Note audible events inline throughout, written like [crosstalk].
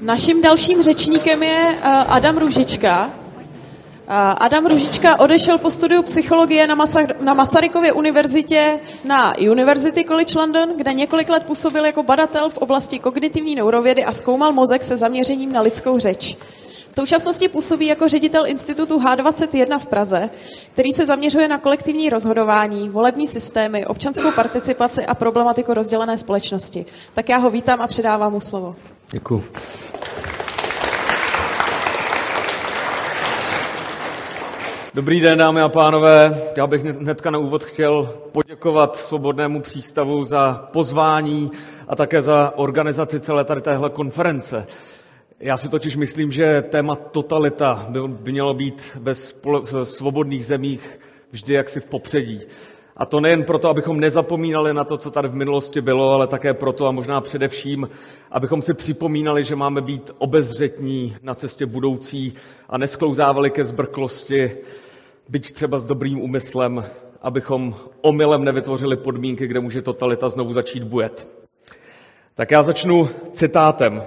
Naším dalším řečníkem je eh, Adam Růžička. Eh, Adam Růžička odešel po studiu psychologie na, Masa- na Masarykově univerzitě na University College London, kde několik let působil jako badatel v oblasti kognitivní neurovědy a zkoumal mozek se zaměřením na lidskou řeč. V současnosti působí jako ředitel institutu H21 v Praze, který se zaměřuje na kolektivní rozhodování, volební systémy, občanskou participaci a problematiku rozdělené společnosti. Tak já ho vítám a předávám mu slovo. Děkuji. Dobrý den, dámy a pánové. Já bych hnedka na úvod chtěl poděkovat Svobodnému přístavu za pozvání a také za organizaci celé tady téhle konference. Já si totiž myslím, že téma totalita by mělo být ve svobodných zemích vždy jaksi v popředí. A to nejen proto, abychom nezapomínali na to, co tady v minulosti bylo, ale také proto a možná především, abychom si připomínali, že máme být obezřetní na cestě budoucí a nesklouzávali ke zbrklosti, byť třeba s dobrým úmyslem, abychom omylem nevytvořili podmínky, kde může totalita znovu začít bujet. Tak já začnu citátem.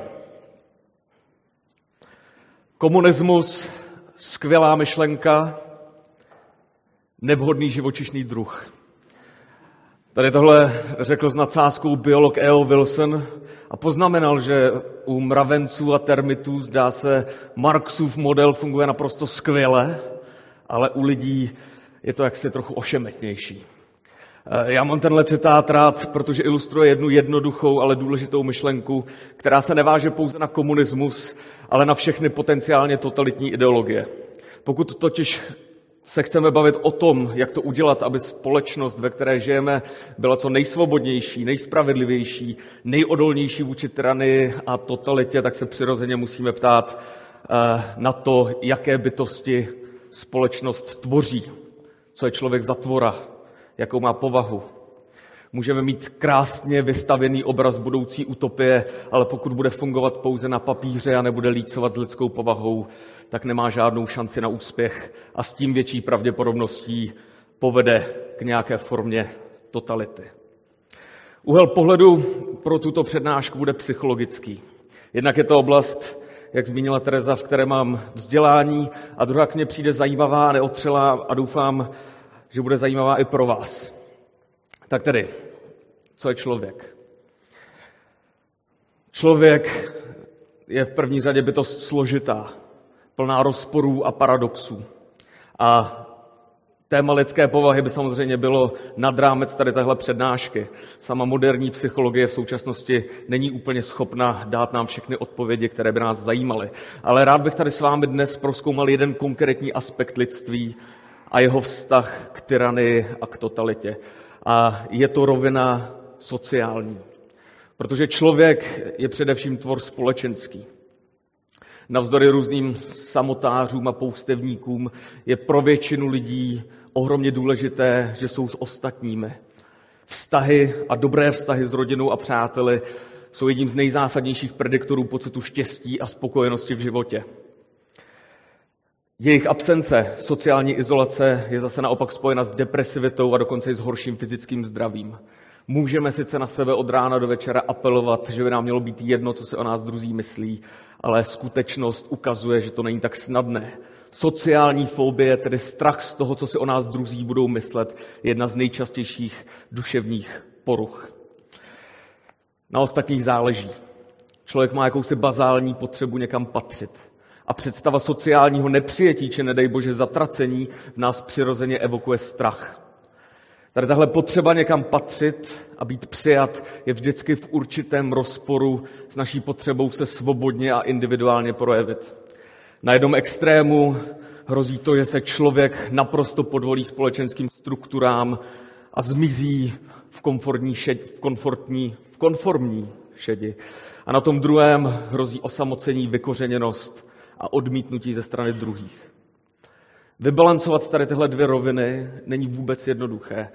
Komunismus, skvělá myšlenka, nevhodný živočišný druh. Tady tohle řekl s nadsázkou biolog E.O. Wilson a poznamenal, že u mravenců a termitů zdá se Marxův model funguje naprosto skvěle, ale u lidí je to jaksi trochu ošemetnější. Eh, já mám tenhle citát rád, protože ilustruje jednu jednoduchou, ale důležitou myšlenku, která se neváže pouze na komunismus, ale na všechny potenciálně totalitní ideologie. Pokud totiž se chceme bavit o tom, jak to udělat, aby společnost, ve které žijeme, byla co nejsvobodnější, nejspravedlivější, nejodolnější vůči tyranii a totalitě, tak se přirozeně musíme ptát eh, na to, jaké bytosti společnost tvoří, co je člověk za tvora, jakou má povahu. Můžeme mít krásně vystavěný obraz budoucí utopie, ale pokud bude fungovat pouze na papíře a nebude lícovat s lidskou povahou, tak nemá žádnou šanci na úspěch a s tím větší pravděpodobností povede k nějaké formě totality. Úhel pohledu pro tuto přednášku bude psychologický. Jednak je to oblast, jak zmínila Tereza, v které mám vzdělání, a druhá k mně přijde zajímavá neotřelá a doufám, že bude zajímavá i pro vás. Tak tedy, co je člověk? Člověk je v první řadě bytost složitá, plná rozporů a paradoxů. A téma lidské povahy by samozřejmě bylo nad rámec tady téhle přednášky. Sama moderní psychologie v současnosti není úplně schopna dát nám všechny odpovědi, které by nás zajímaly. Ale rád bych tady s vámi dnes proskoumal jeden konkrétní aspekt lidství a jeho vztah k tyranii a k totalitě. A je to rovina sociální. Protože člověk je především tvor společenský. Navzdory různým samotářům a poustevníkům je pro většinu lidí ohromně důležité, že jsou s ostatními. Vztahy a dobré vztahy s rodinou a přáteli jsou jedním z nejzásadnějších prediktorů pocitu štěstí a spokojenosti v životě. Jejich absence, sociální izolace, je zase naopak spojena s depresivitou a dokonce i s horším fyzickým zdravím. Můžeme sice na sebe od rána do večera apelovat, že by nám mělo být jedno, co se o nás druzí myslí, ale skutečnost ukazuje, že to není tak snadné. Sociální fobie, tedy strach z toho, co si o nás druzí budou myslet, je jedna z nejčastějších duševních poruch. Na ostatních záleží. Člověk má jakousi bazální potřebu někam patřit. A představa sociálního nepřijetí, či nedej bože zatracení, v nás přirozeně evokuje strach. Tady tahle potřeba někam patřit a být přijat je vždycky v určitém rozporu s naší potřebou se svobodně a individuálně projevit. Na jednom extrému hrozí to, že se člověk naprosto podvolí společenským strukturám a zmizí v, komfortní šedi, v, komfortní, v konformní šedi. A na tom druhém hrozí osamocení, vykořeněnost a odmítnutí ze strany druhých. Vybalancovat tady tyhle dvě roviny není vůbec jednoduché.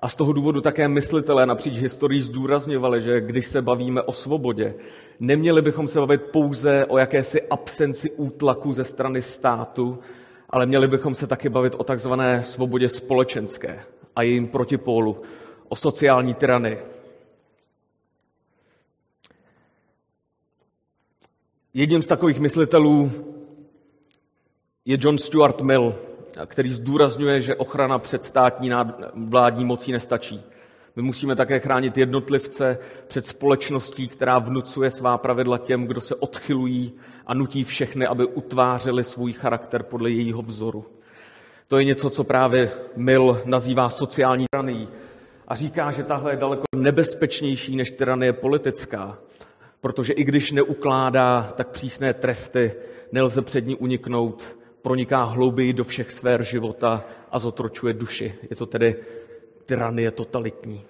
A z toho důvodu také myslitelé napříč historií zdůrazňovali, že když se bavíme o svobodě, neměli bychom se bavit pouze o jakési absenci útlaku ze strany státu, ale měli bychom se taky bavit o takzvané svobodě společenské a jejím protipólu, o sociální tyranii. Jedním z takových myslitelů je John Stuart Mill, který zdůrazňuje, že ochrana před státní vládní mocí nestačí. My musíme také chránit jednotlivce před společností, která vnucuje svá pravidla těm, kdo se odchylují a nutí všechny, aby utvářeli svůj charakter podle jejího vzoru. To je něco, co právě Mill nazývá sociální tyranii a říká, že tahle je daleko nebezpečnější než tyranie politická, protože i když neukládá tak přísné tresty, nelze před ní uniknout, proniká hlouběji do všech sfér života a zotročuje duši. Je to tedy tyranie totalitní.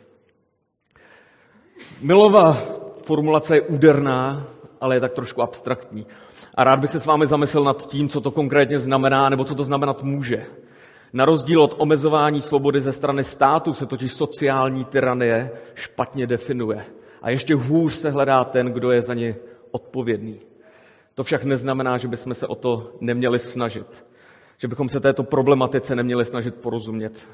Milová formulace je úderná, ale je tak trošku abstraktní. A rád bych se s vámi zamyslel nad tím, co to konkrétně znamená, nebo co to znamenat může. Na rozdíl od omezování svobody ze strany státu se totiž sociální tyranie špatně definuje. A ještě hůř se hledá ten, kdo je za ně odpovědný. To však neznamená, že bychom se o to neměli snažit. Že bychom se této problematice neměli snažit porozumět.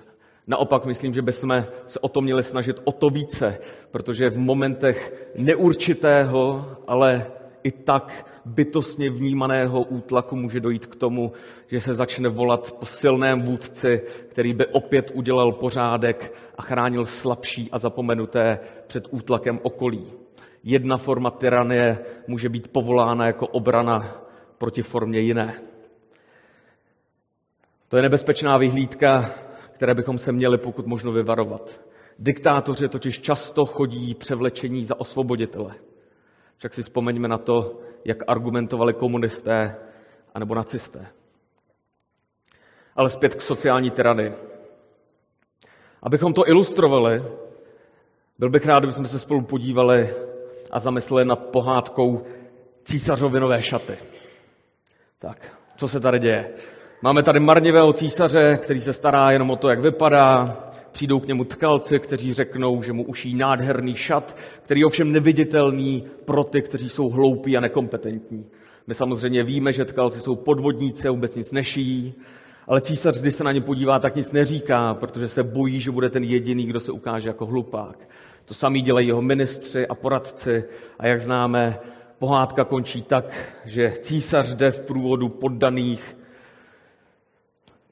Naopak myslím, že bychom se o to měli snažit o to více, protože v momentech neurčitého, ale i tak bytostně vnímaného útlaku může dojít k tomu, že se začne volat po silném vůdci, který by opět udělal pořádek a chránil slabší a zapomenuté před útlakem okolí. Jedna forma tyranie může být povolána jako obrana proti formě jiné. To je nebezpečná vyhlídka, které bychom se měli pokud možno vyvarovat. Diktátoři totiž často chodí převlečení za osvoboditele. Však si vzpomeňme na to, jak argumentovali komunisté anebo nacisté. Ale zpět k sociální tyranii. Abychom to ilustrovali, byl bych rád, kdybychom se spolu podívali a zamysleli nad pohádkou císařovinové šaty. Tak, co se tady děje? Máme tady marnivého císaře, který se stará jenom o to, jak vypadá. Přijdou k němu tkalci, kteří řeknou, že mu uší nádherný šat, který je ovšem neviditelný pro ty, kteří jsou hloupí a nekompetentní. My samozřejmě víme, že tkalci jsou podvodníci vůbec nic nešijí, ale císař, když se na ně podívá, tak nic neříká, protože se bojí, že bude ten jediný, kdo se ukáže jako hlupák. To samý dělají jeho ministři a poradci a jak známe, pohádka končí tak, že císař jde v průvodu poddaných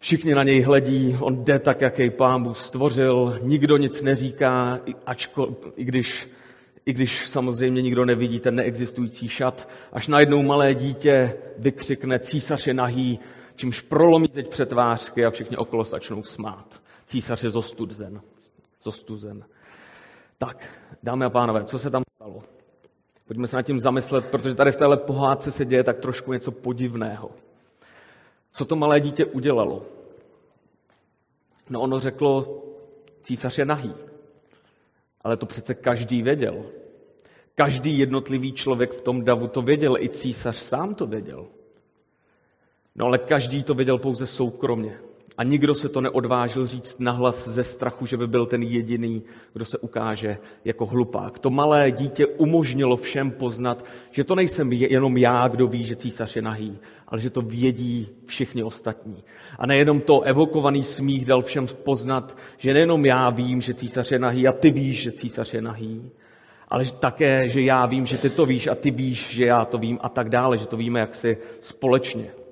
Všichni na něj hledí, on jde tak, jak jej pán Bůh stvořil, nikdo nic neříká, ačko, i, když, i když samozřejmě nikdo nevidí ten neexistující šat, až najednou malé dítě vykřikne, císař je nahý, čímž prolomí teď přetvářky a všichni okolo začnou smát. Císař je zostuzen. zostuzen. Tak, dámy a pánové, co se tam stalo? Pojďme se nad tím zamyslet, protože tady v téhle pohádce se děje tak trošku něco podivného. Co to malé dítě udělalo? No ono řeklo, císař je nahý. Ale to přece každý věděl. Každý jednotlivý člověk v tom davu to věděl, i císař sám to věděl. No ale každý to věděl pouze soukromně. A nikdo se to neodvážil říct nahlas ze strachu, že by byl ten jediný, kdo se ukáže jako hlupák. To malé dítě umožnilo všem poznat, že to nejsem jenom já, kdo ví, že císař je nahý, ale že to vědí všichni ostatní. A nejenom to evokovaný smích dal všem poznat, že nejenom já vím, že císař je nahý a ty víš, že císař je nahý, ale také, že já vím, že ty to víš a ty víš, že já to vím a tak dále, že to víme jaksi společně.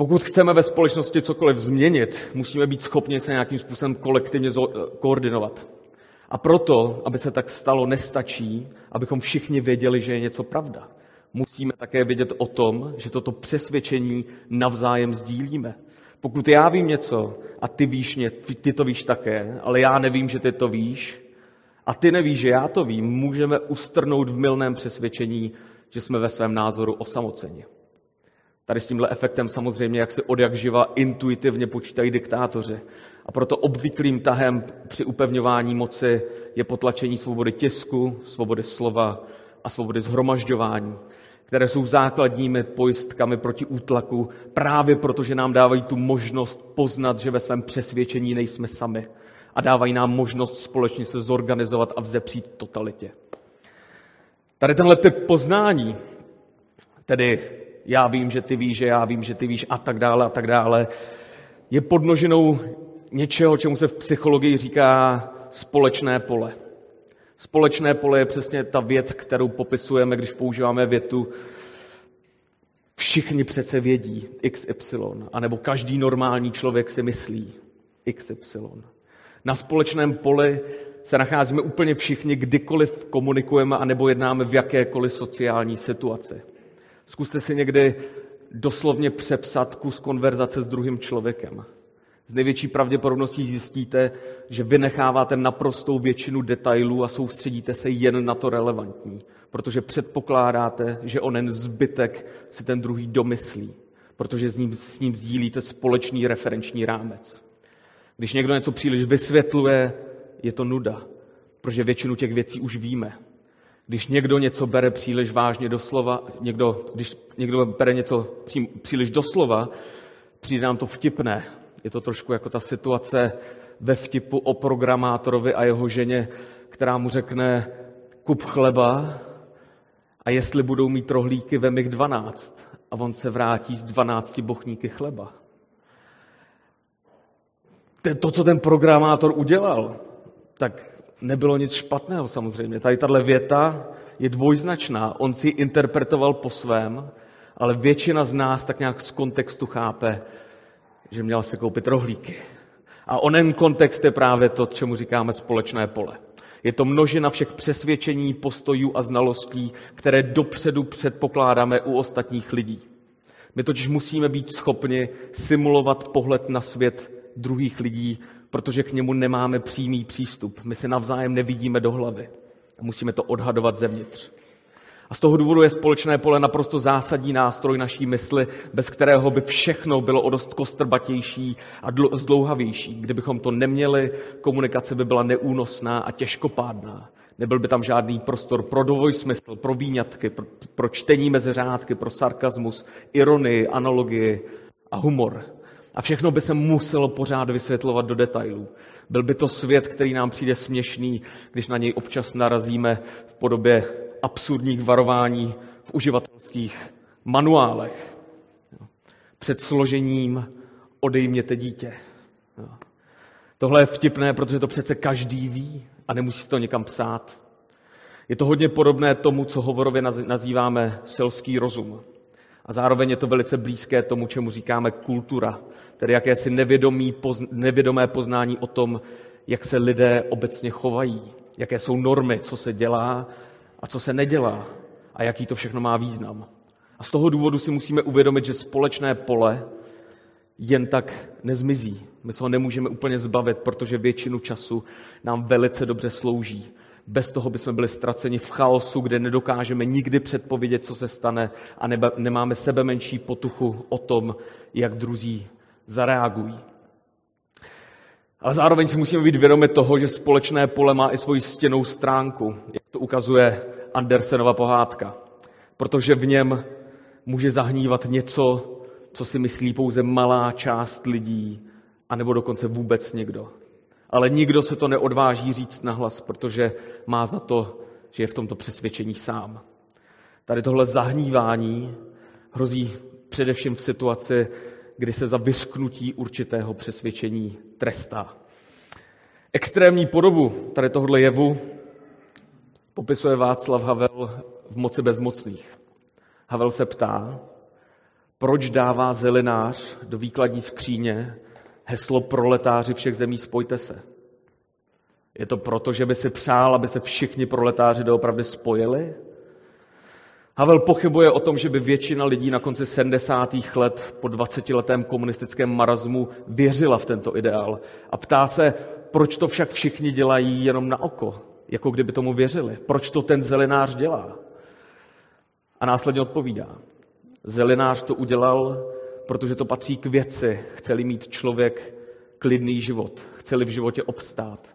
Pokud chceme ve společnosti cokoliv změnit, musíme být schopni se nějakým způsobem kolektivně koordinovat. A proto, aby se tak stalo, nestačí, abychom všichni věděli, že je něco pravda. Musíme také vědět o tom, že toto přesvědčení navzájem sdílíme. Pokud já vím něco a ty víš, mě, ty to víš také, ale já nevím, že ty to víš, a ty nevíš, že já to vím, můžeme ustrnout v milném přesvědčení, že jsme ve svém názoru osamoceni. Tady s tímhle efektem samozřejmě, jak se od jak živa intuitivně počítají diktátoři. A proto obvyklým tahem při upevňování moci je potlačení svobody tisku, svobody slova a svobody zhromažďování, které jsou základními pojistkami proti útlaku právě proto, že nám dávají tu možnost poznat, že ve svém přesvědčení nejsme sami a dávají nám možnost společně se zorganizovat a vzepřít totalitě. Tady tenhle typ poznání, tedy já vím, že ty víš, že já vím, že ty víš a tak dále a tak dále, je podnoženou něčeho, čemu se v psychologii říká společné pole. Společné pole je přesně ta věc, kterou popisujeme, když používáme větu všichni přece vědí XY, anebo každý normální člověk si myslí XY. Na společném poli se nacházíme úplně všichni, kdykoliv komunikujeme anebo jednáme v jakékoliv sociální situaci. Zkuste si někdy doslovně přepsat kus konverzace s druhým člověkem. Z největší pravděpodobností zjistíte, že vynecháváte naprostou většinu detailů a soustředíte se jen na to relevantní, protože předpokládáte, že onen zbytek si ten druhý domyslí, protože s ním, s ním sdílíte společný referenční rámec. Když někdo něco příliš vysvětluje, je to nuda, protože většinu těch věcí už víme. Když někdo něco bere příliš vážně doslova, někdo, když někdo bere něco příliš doslova, přijde nám to vtipné. Je to trošku jako ta situace ve vtipu o programátorovi a jeho ženě, která mu řekne kup chleba a jestli budou mít rohlíky, ve mých 12. A on se vrátí s 12 bochníky chleba. To, co ten programátor udělal, tak nebylo nic špatného samozřejmě. Tady tahle věta je dvojznačná. On si ji interpretoval po svém, ale většina z nás tak nějak z kontextu chápe, že měl se koupit rohlíky. A onen kontext je právě to, čemu říkáme společné pole. Je to množina všech přesvědčení, postojů a znalostí, které dopředu předpokládáme u ostatních lidí. My totiž musíme být schopni simulovat pohled na svět druhých lidí protože k němu nemáme přímý přístup. My se navzájem nevidíme do hlavy. Musíme to odhadovat zevnitř. A z toho důvodu je společné pole naprosto zásadní nástroj naší mysli, bez kterého by všechno bylo o dost kostrbatější a zdlouhavější. Kdybychom to neměli, komunikace by byla neúnosná a těžkopádná. Nebyl by tam žádný prostor pro dvojsmysl, pro výňatky, pro, pro čtení mezi řádky, pro sarkazmus, ironii, analogii a humor. A všechno by se muselo pořád vysvětlovat do detailů. Byl by to svět, který nám přijde směšný, když na něj občas narazíme v podobě absurdních varování v uživatelských manuálech. Před složením odejměte dítě. Tohle je vtipné, protože to přece každý ví a nemusí to někam psát. Je to hodně podobné tomu, co hovorově nazýváme selský rozum. A zároveň je to velice blízké tomu, čemu říkáme kultura, tedy jakési nevědomí, poz, nevědomé poznání o tom, jak se lidé obecně chovají, jaké jsou normy, co se dělá a co se nedělá a jaký to všechno má význam. A z toho důvodu si musíme uvědomit, že společné pole jen tak nezmizí. My se ho nemůžeme úplně zbavit, protože většinu času nám velice dobře slouží. Bez toho bychom byli ztraceni v chaosu, kde nedokážeme nikdy předpovědět, co se stane a neba, nemáme sebe menší potuchu o tom, jak druzí zareagují. Ale zároveň si musíme být vědomi toho, že společné pole má i svoji stěnou stránku, jak to ukazuje Andersenova pohádka. Protože v něm může zahnívat něco, co si myslí pouze malá část lidí, anebo dokonce vůbec někdo. Ale nikdo se to neodváží říct nahlas, protože má za to, že je v tomto přesvědčení sám. Tady tohle zahnívání hrozí především v situaci, kdy se za vyřknutí určitého přesvědčení trestá. Extrémní podobu tady tohle jevu popisuje Václav Havel v Moci bezmocných. Havel se ptá, proč dává zelinář do výkladní skříně heslo proletáři všech zemí spojte se. Je to proto, že by si přál, aby se všichni proletáři doopravdy spojili? Havel pochybuje o tom, že by většina lidí na konci 70. let po 20-letém komunistickém marazmu věřila v tento ideál. A ptá se, proč to však všichni dělají jenom na oko, jako kdyby tomu věřili. Proč to ten zelenář dělá? A následně odpovídá. Zelenář to udělal, protože to patří k věci. Chceli mít člověk klidný život, chceli v životě obstát.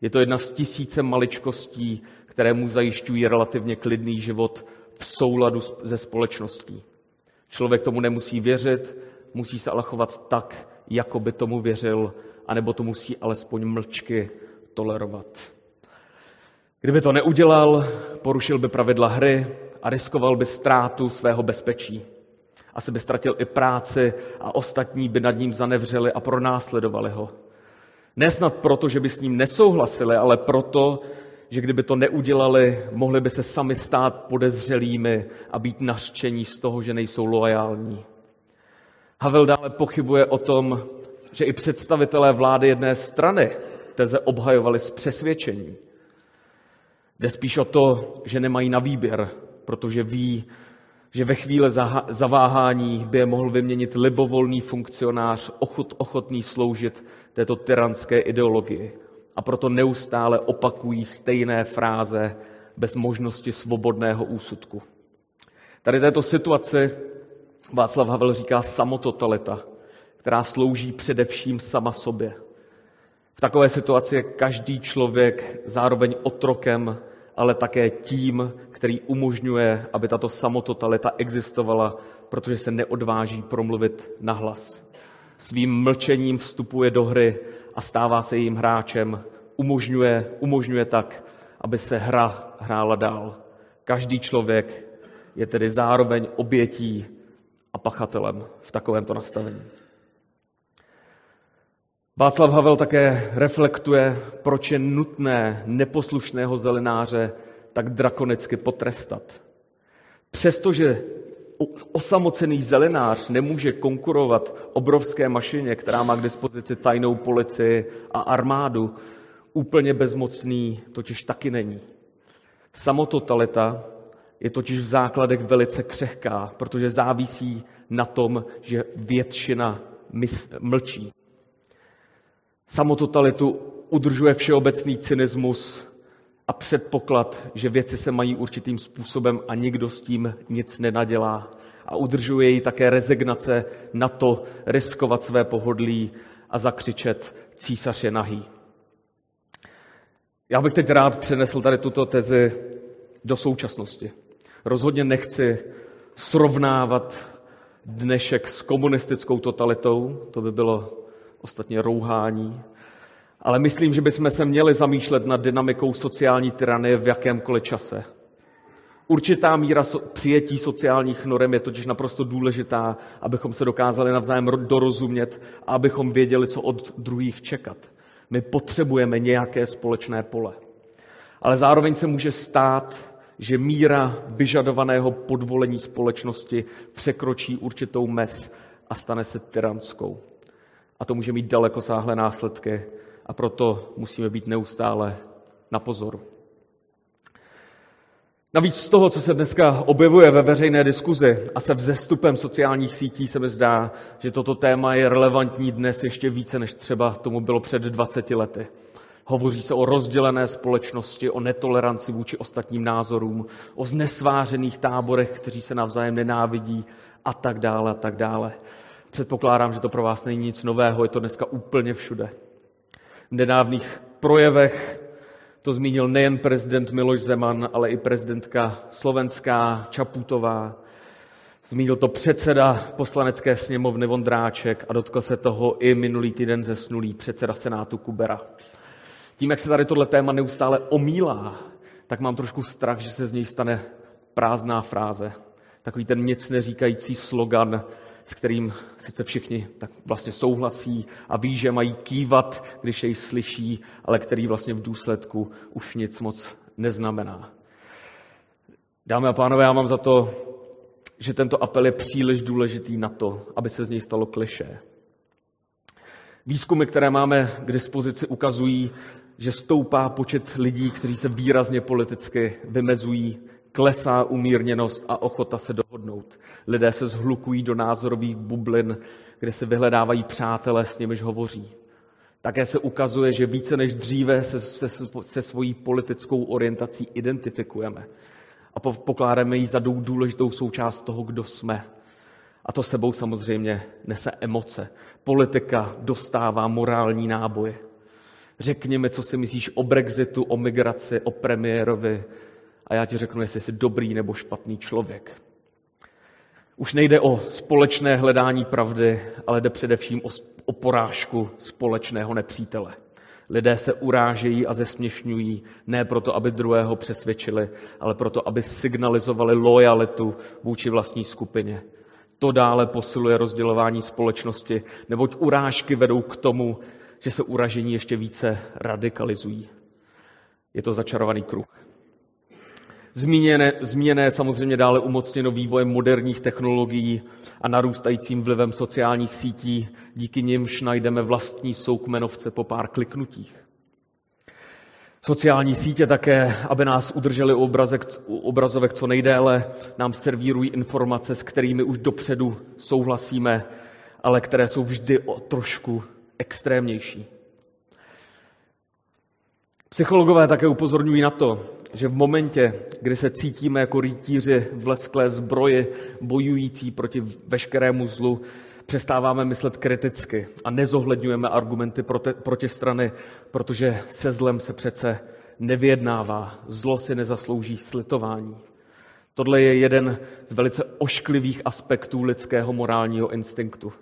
Je to jedna z tisíce maličkostí, které mu zajišťují relativně klidný život v souladu se společností. Člověk tomu nemusí věřit, musí se ale chovat tak, jako by tomu věřil, anebo to musí alespoň mlčky tolerovat. Kdyby to neudělal, porušil by pravidla hry a riskoval by ztrátu svého bezpečí. Asi by ztratil i práci a ostatní by nad ním zanevřeli a pronásledovali ho. Nesnad proto, že by s ním nesouhlasili, ale proto, že kdyby to neudělali, mohli by se sami stát podezřelými a být nařčení z toho, že nejsou loajální. Havel dále pochybuje o tom, že i představitelé vlády jedné strany teze obhajovali s přesvědčením. Jde spíš o to, že nemají na výběr, protože ví, že ve chvíli zaváhání by je mohl vyměnit libovolný funkcionář, ochot, ochotný sloužit této tyranské ideologii. A proto neustále opakují stejné fráze bez možnosti svobodného úsudku. Tady této situaci Václav Havel říká samototalita, která slouží především sama sobě. V takové situaci je každý člověk zároveň otrokem, ale také tím, který umožňuje, aby tato samototalita existovala, protože se neodváží promluvit nahlas. Svým mlčením vstupuje do hry a stává se jejím hráčem, umožňuje, umožňuje tak, aby se hra hrála dál. Každý člověk je tedy zároveň obětí a pachatelem v takovémto nastavení. Václav Havel také reflektuje, proč je nutné neposlušného zelenáře tak drakonicky potrestat. Přestože osamocený zelenář nemůže konkurovat obrovské mašině, která má k dispozici tajnou policii a armádu, úplně bezmocný totiž taky není. Samototalita je totiž v základech velice křehká, protože závisí na tom, že většina mlčí. Samototalitu udržuje všeobecný cynismus a předpoklad, že věci se mají určitým způsobem a nikdo s tím nic nenadělá. A udržuje ji také rezignace na to riskovat své pohodlí a zakřičet císař je nahý. Já bych teď rád přenesl tady tuto tezi do současnosti. Rozhodně nechci srovnávat dnešek s komunistickou totalitou, to by bylo ostatně rouhání, ale myslím, že bychom se měli zamýšlet nad dynamikou sociální tyranie v jakémkoliv čase. Určitá míra přijetí sociálních norem je totiž naprosto důležitá, abychom se dokázali navzájem dorozumět a abychom věděli, co od druhých čekat. My potřebujeme nějaké společné pole. Ale zároveň se může stát, že míra vyžadovaného podvolení společnosti překročí určitou mez a stane se tyranskou. A to může mít daleko sáhlé následky a proto musíme být neustále na pozoru. Navíc z toho, co se dneska objevuje ve veřejné diskuzi a se vzestupem sociálních sítí, se mi zdá, že toto téma je relevantní dnes ještě více, než třeba tomu bylo před 20 lety. Hovoří se o rozdělené společnosti, o netoleranci vůči ostatním názorům, o znesvářených táborech, kteří se navzájem nenávidí a tak dále a tak dále. Předpokládám, že to pro vás není nic nového, je to dneska úplně všude. V nedávných projevech to zmínil nejen prezident Miloš Zeman, ale i prezidentka slovenská Čaputová. Zmínil to předseda poslanecké sněmovny Vondráček a dotkl se toho i minulý týden zesnulý předseda Senátu Kubera. Tím, jak se tady tohle téma neustále omílá, tak mám trošku strach, že se z něj stane prázdná fráze. Takový ten nic neříkající slogan, s kterým sice všichni tak vlastně souhlasí a ví, že mají kývat, když jej slyší, ale který vlastně v důsledku už nic moc neznamená. Dámy a pánové, já mám za to, že tento apel je příliš důležitý na to, aby se z něj stalo kliše. Výzkumy, které máme k dispozici, ukazují, že stoupá počet lidí, kteří se výrazně politicky vymezují, klesá umírněnost a ochota se dohodnout. Lidé se zhlukují do názorových bublin, kde se vyhledávají přátelé, s nimiž hovoří. Také se ukazuje, že více než dříve se, se, se svojí politickou orientací identifikujeme a pokládáme ji za důležitou součást toho, kdo jsme. A to sebou samozřejmě nese emoce. Politika dostává morální náboje. Řekni mi, co si myslíš o Brexitu, o migraci, o premiérovi a já ti řeknu, jestli jsi dobrý nebo špatný člověk. Už nejde o společné hledání pravdy, ale jde především o, o porážku společného nepřítele. Lidé se urážejí a zesměšňují ne proto, aby druhého přesvědčili, ale proto, aby signalizovali lojalitu vůči vlastní skupině. To dále posiluje rozdělování společnosti, neboť urážky vedou k tomu, že se uražení ještě více radikalizují. Je to začarovaný kruh. Zmíněné, zmíněné samozřejmě dále umocněno vývojem moderních technologií a narůstajícím vlivem sociálních sítí, díky nimž najdeme vlastní soukmenovce po pár kliknutích. Sociální sítě také, aby nás udrželi u, obrazek, u obrazovek co nejdéle, nám servírují informace, s kterými už dopředu souhlasíme, ale které jsou vždy o trošku extrémnější. Psychologové také upozorňují na to, že v momentě, kdy se cítíme jako rytíři v lesklé zbroji, bojující proti veškerému zlu, přestáváme myslet kriticky a nezohledňujeme argumenty proti strany, protože se zlem se přece nevyjednává. Zlo si nezaslouží slitování. Tohle je jeden z velice ošklivých aspektů lidského morálního instinktu.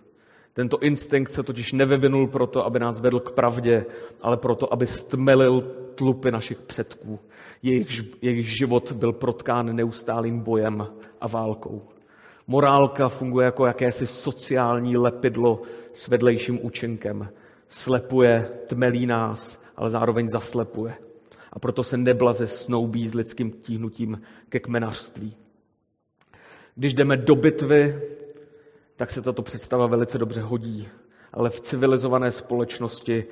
Tento instinkt se totiž nevyvinul proto, aby nás vedl k pravdě, ale proto, aby stmelil tlupy našich předků. Jejich, jejich život byl protkán neustálým bojem a válkou. Morálka funguje jako jakési sociální lepidlo s vedlejším účinkem. Slepuje, tmelí nás, ale zároveň zaslepuje. A proto se neblaze snoubí s lidským tíhnutím ke kmenařství. Když jdeme do bitvy, tak se tato představa velice dobře hodí. Ale v civilizované společnosti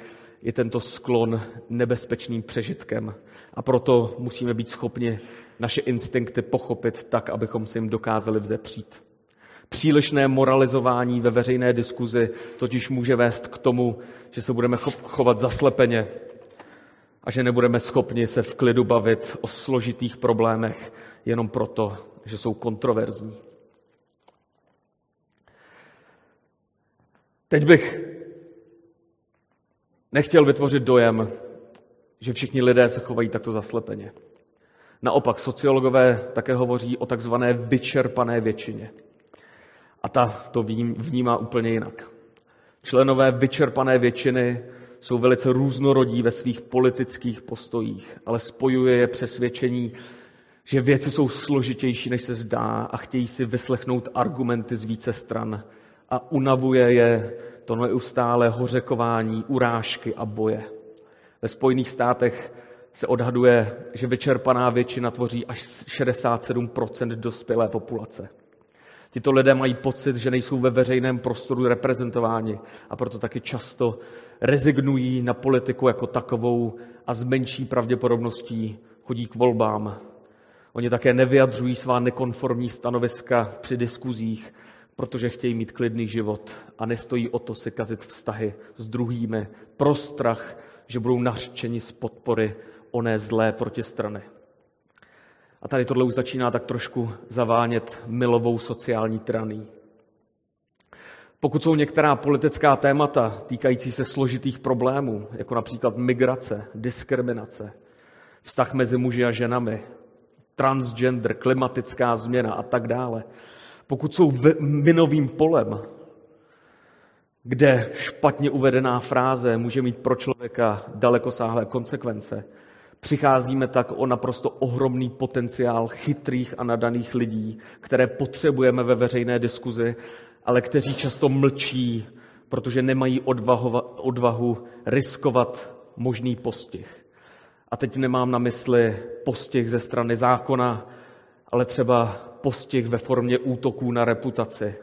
je tento sklon nebezpečným přežitkem. A proto musíme být schopni naše instinkty pochopit tak, abychom se jim dokázali vzepřít. Přílišné moralizování ve veřejné diskuzi totiž může vést k tomu, že se budeme chovat zaslepeně a že nebudeme schopni se v klidu bavit o složitých problémech jenom proto, že jsou kontroverzní. Teď bych nechtěl vytvořit dojem, že všichni lidé se chovají takto zaslepeně. Naopak, sociologové také hovoří o takzvané vyčerpané většině. A ta to vnímá úplně jinak. Členové vyčerpané většiny jsou velice různorodí ve svých politických postojích, ale spojuje je přesvědčení, že věci jsou složitější, než se zdá a chtějí si vyslechnout argumenty z více stran a unavuje je to neustále hořekování, urážky a boje. Ve Spojených státech se odhaduje, že vyčerpaná většina tvoří až 67% dospělé populace. Tito lidé mají pocit, že nejsou ve veřejném prostoru reprezentováni a proto taky často rezignují na politiku jako takovou a s menší pravděpodobností chodí k volbám. Oni také nevyjadřují svá nekonformní stanoviska při diskuzích, protože chtějí mít klidný život a nestojí o to si kazit vztahy s druhými pro strach, že budou nařčeni z podpory oné zlé protistrany. A tady tohle už začíná tak trošku zavánět milovou sociální tyraní. Pokud jsou některá politická témata týkající se složitých problémů, jako například migrace, diskriminace, vztah mezi muži a ženami, transgender, klimatická změna a tak dále, pokud jsou minovým polem, kde špatně uvedená fráze může mít pro člověka dalekosáhlé konsekvence, Přicházíme tak o naprosto ohromný potenciál chytrých a nadaných lidí, které potřebujeme ve veřejné diskuzi, ale kteří často mlčí, protože nemají odvahu, odvahu riskovat možný postih. A teď nemám na mysli postih ze strany zákona, ale třeba postih ve formě útoků na reputaci,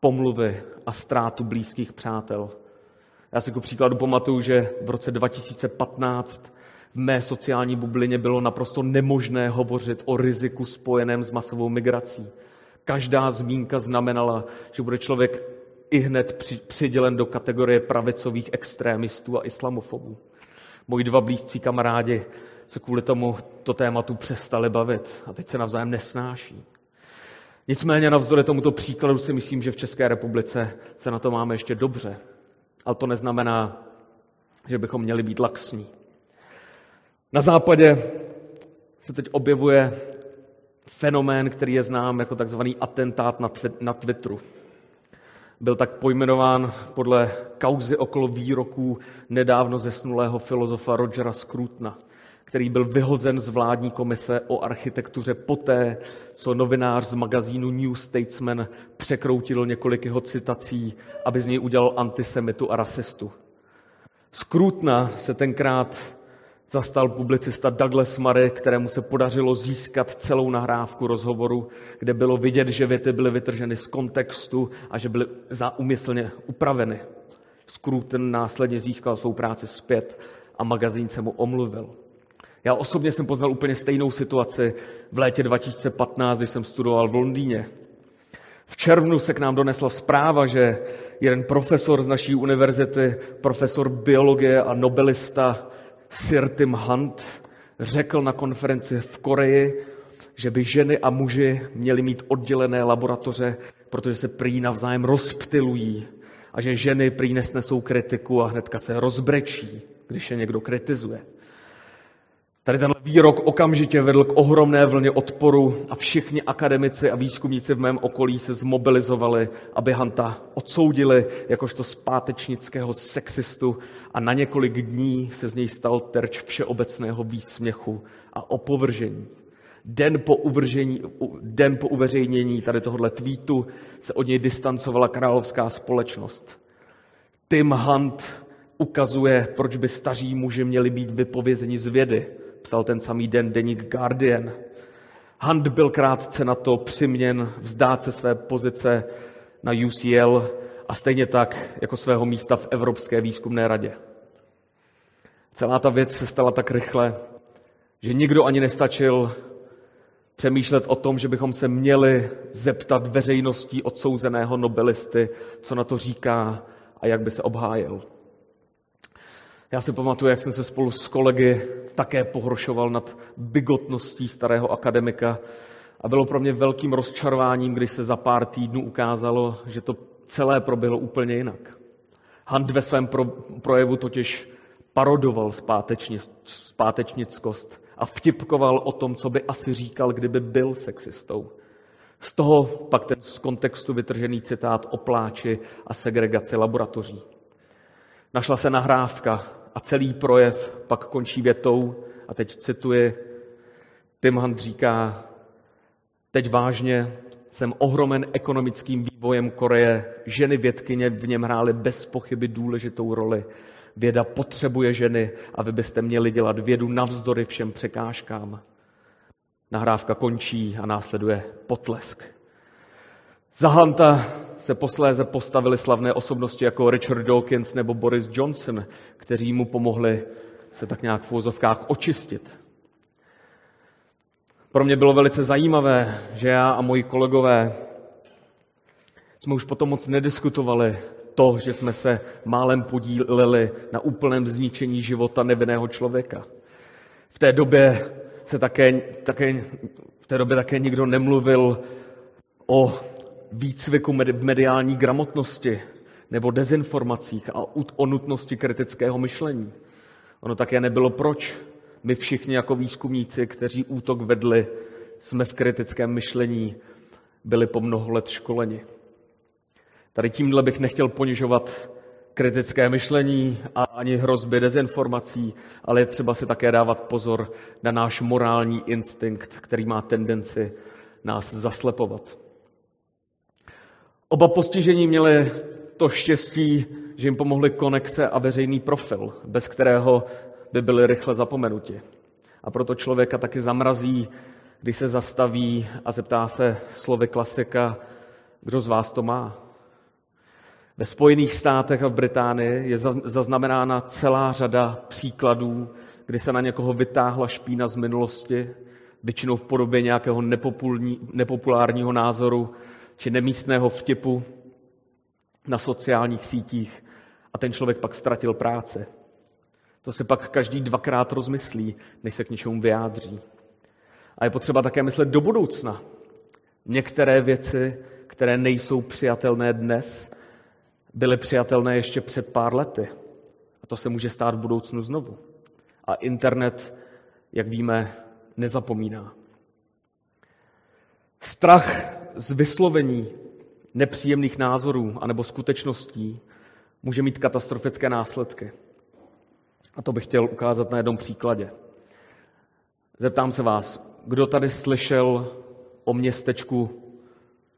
pomluvy a ztrátu blízkých přátel. Já si ku příkladu pamatuju, že v roce 2015 v mé sociální bublině bylo naprosto nemožné hovořit o riziku spojeném s masovou migrací. Každá zmínka znamenala, že bude člověk i hned přidělen do kategorie pravicových extrémistů a islamofobů. Moji dva blízcí kamarádi se kvůli tomu to tématu přestali bavit a teď se navzájem nesnáší. Nicméně navzdory tomuto příkladu si myslím, že v České republice se na to máme ještě dobře. Ale to neznamená, že bychom měli být laxní. Na západě se teď objevuje fenomén, který je znám jako takzvaný atentát na Twitteru. Byl tak pojmenován podle kauzy okolo výroků nedávno zesnulého filozofa Rogera Scrutna, který byl vyhozen z vládní komise o architektuře poté, co novinář z magazínu New Statesman překroutil několik jeho citací, aby z něj udělal antisemitu a rasistu. Scrutna se tenkrát zastal publicista Douglas Murray, kterému se podařilo získat celou nahrávku rozhovoru, kde bylo vidět, že věty byly vytrženy z kontextu a že byly zaumyslně upraveny. Scruton následně získal svou práci zpět a magazín se mu omluvil. Já osobně jsem poznal úplně stejnou situaci v létě 2015, když jsem studoval v Londýně. V červnu se k nám donesla zpráva, že jeden profesor z naší univerzity, profesor biologie a nobelista Sir Tim Hunt, řekl na konferenci v Koreji, že by ženy a muži měli mít oddělené laboratoře, protože se prý navzájem rozptilují a že ženy prý nesnesou kritiku a hnedka se rozbrečí, když je někdo kritizuje. Tady tenhle výrok okamžitě vedl k ohromné vlně odporu a všichni akademici a výzkumníci v mém okolí se zmobilizovali, aby Hanta odsoudili jakožto zpátečnického sexistu a na několik dní se z něj stal terč všeobecného výsměchu a opovržení. Den po, uvržení, den po uveřejnění tady tohohle tweetu se od něj distancovala královská společnost. Tim Hunt ukazuje, proč by staří muži měli být vypovězeni z vědy psal ten samý den deník Guardian. Hunt byl krátce na to přiměn vzdát se své pozice na UCL a stejně tak jako svého místa v Evropské výzkumné radě. Celá ta věc se stala tak rychle, že nikdo ani nestačil přemýšlet o tom, že bychom se měli zeptat veřejností odsouzeného nobelisty, co na to říká a jak by se obhájil. Já si pamatuju, jak jsem se spolu s kolegy také pohoršoval nad bigotností starého akademika a bylo pro mě velkým rozčarováním, když se za pár týdnů ukázalo, že to celé proběhlo úplně jinak. Hunt ve svém pro, projevu totiž parodoval zpátečnickost a vtipkoval o tom, co by asi říkal, kdyby byl sexistou. Z toho pak ten z kontextu vytržený citát o pláči a segregaci laboratoří. Našla se nahrávka a celý projev pak končí větou, a teď cituji, Tim Hunt říká, teď vážně jsem ohromen ekonomickým vývojem Koreje. Ženy vědkyně v něm hrály bez pochyby důležitou roli. Věda potřebuje ženy a vy byste měli dělat vědu navzdory všem překážkám. Nahrávka končí a následuje potlesk. Za Hanta se posléze postavili slavné osobnosti jako Richard Dawkins nebo Boris Johnson, kteří mu pomohli se tak nějak v úzovkách očistit. Pro mě bylo velice zajímavé, že já a moji kolegové jsme už potom moc nediskutovali to, že jsme se málem podíleli na úplném zničení života nevinného člověka. V té době se také, také, v té době také nikdo nemluvil o výcviku v mediální gramotnosti nebo dezinformacích a o nutnosti kritického myšlení. Ono také nebylo proč. My všichni jako výzkumníci, kteří útok vedli, jsme v kritickém myšlení byli po mnoho let školeni. Tady tímhle bych nechtěl ponižovat kritické myšlení a ani hrozby dezinformací, ale je třeba si také dávat pozor na náš morální instinkt, který má tendenci nás zaslepovat. Oba postižení měli to štěstí, že jim pomohly konexe a veřejný profil, bez kterého by byli rychle zapomenuti. A proto člověka taky zamrazí, když se zastaví a zeptá se slovy klasika, kdo z vás to má. Ve Spojených státech a v Británii je zaznamenána celá řada příkladů, kdy se na někoho vytáhla špína z minulosti, většinou v podobě nějakého nepopulárního názoru či nemístného vtipu na sociálních sítích a ten člověk pak ztratil práce. To se pak každý dvakrát rozmyslí, než se k něčemu vyjádří. A je potřeba také myslet do budoucna. Některé věci, které nejsou přijatelné dnes, byly přijatelné ještě před pár lety. A to se může stát v budoucnu znovu. A internet, jak víme, nezapomíná. Strach z vyslovení nepříjemných názorů anebo skutečností může mít katastrofické následky. A to bych chtěl ukázat na jednom příkladě. Zeptám se vás, kdo tady slyšel o městečku